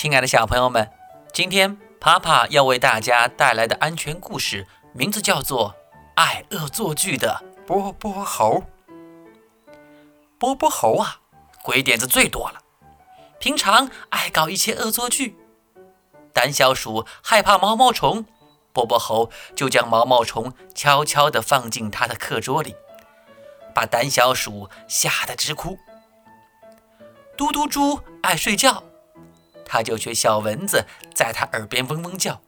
亲爱的小朋友们，今天爬爬要为大家带来的安全故事，名字叫做《爱恶作剧的波波猴》。波波猴啊，鬼点子最多了，平常爱搞一些恶作剧。胆小鼠害怕毛毛虫，波波猴就将毛毛虫悄悄地放进他的课桌里，把胆小鼠吓得直哭。嘟嘟猪爱睡觉。他就学小蚊子在他耳边嗡嗡叫，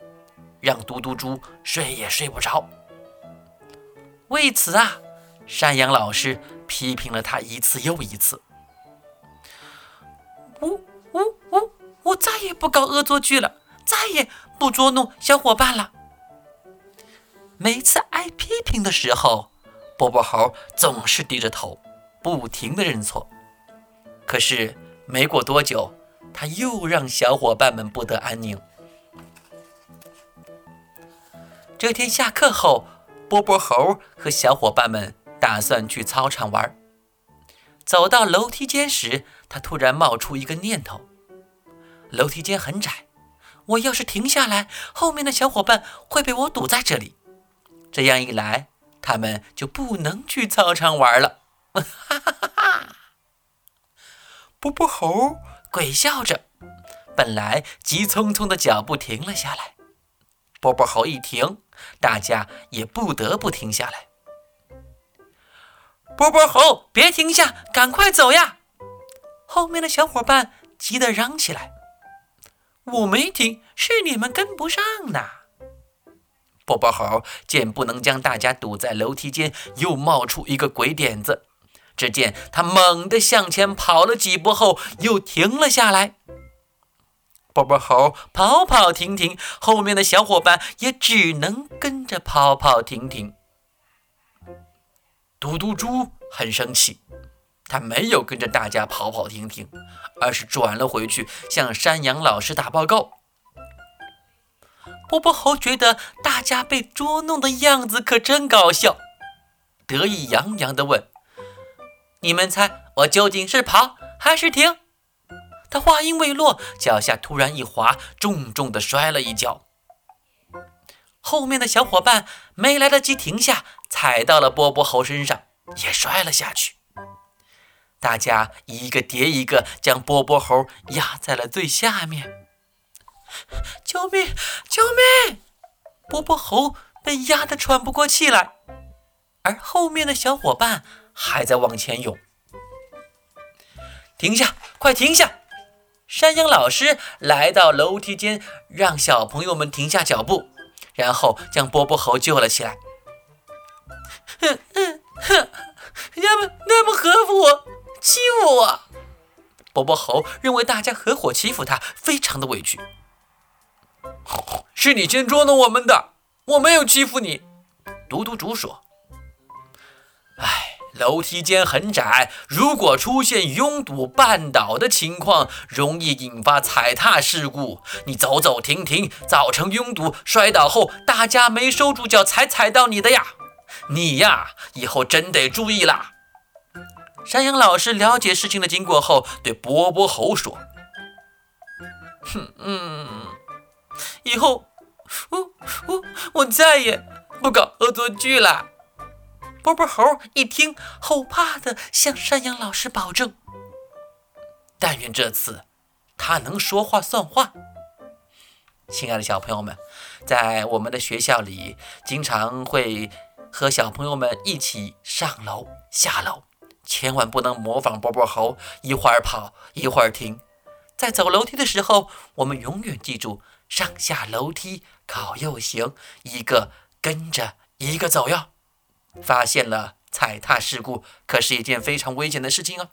让嘟嘟猪睡也睡不着。为此啊，山羊老师批评了他一次又一次。呜呜呜！我再也不搞恶作剧了，再也不捉弄小伙伴了。每次挨批评的时候，波波猴总是低着头，不停的认错。可是没过多久。他又让小伙伴们不得安宁。这天下课后，波波猴和小伙伴们打算去操场玩。走到楼梯间时，他突然冒出一个念头：楼梯间很窄，我要是停下来，后面的小伙伴会被我堵在这里。这样一来，他们就不能去操场玩了。哈哈哈哈！波波猴。鬼笑着，本来急匆匆的脚步停了下来。波波猴一停，大家也不得不停下来。波波猴，别停下，赶快走呀！后面的小伙伴急得嚷起来：“我没停，是你们跟不上呢。”波波猴见不能将大家堵在楼梯间，又冒出一个鬼点子。只见他猛地向前跑了几步后，又停了下来。波波猴跑跑停停，后面的小伙伴也只能跟着跑跑停停。嘟嘟猪很生气，他没有跟着大家跑跑停停，而是转了回去向山羊老师打报告。波波猴觉得大家被捉弄的样子可真搞笑，得意洋洋地问。你们猜我究竟是跑还是停？他话音未落，脚下突然一滑，重重的摔了一跤。后面的小伙伴没来得及停下，踩到了波波猴身上，也摔了下去。大家一个叠一个，将波波猴压在了最下面。救命！救命！波波猴被压得喘不过气来，而后面的小伙伴。还在往前涌，停下！快停下！山羊老师来到楼梯间，让小朋友们停下脚步，然后将波波猴救了起来。哼哼哼！他们那么合服我，欺负我！波波猴认为大家合伙欺负他，非常的委屈。是你先捉弄我们的，我没有欺负你。嘟嘟猪说：“哎。”楼梯间很窄，如果出现拥堵绊倒的情况，容易引发踩踏事故。你走走停停，造成拥堵，摔倒后大家没收住脚才踩到你的呀！你呀，以后真得注意啦。山羊老师了解事情的经过后，对波波猴说：“哼，嗯，以后我我我再也不搞恶作剧了。”波波猴一听，后怕的向山羊老师保证：“但愿这次他能说话算话。”亲爱的小朋友们，在我们的学校里，经常会和小朋友们一起上楼下楼，千万不能模仿波波猴，一会儿跑一会儿停。在走楼梯的时候，我们永远记住：上下楼梯靠右行，一个跟着一个走哟。发现了踩踏事故，可是一件非常危险的事情哦。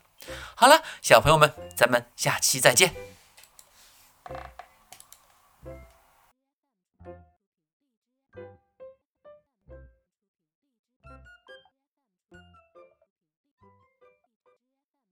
好了，小朋友们，咱们下期再见。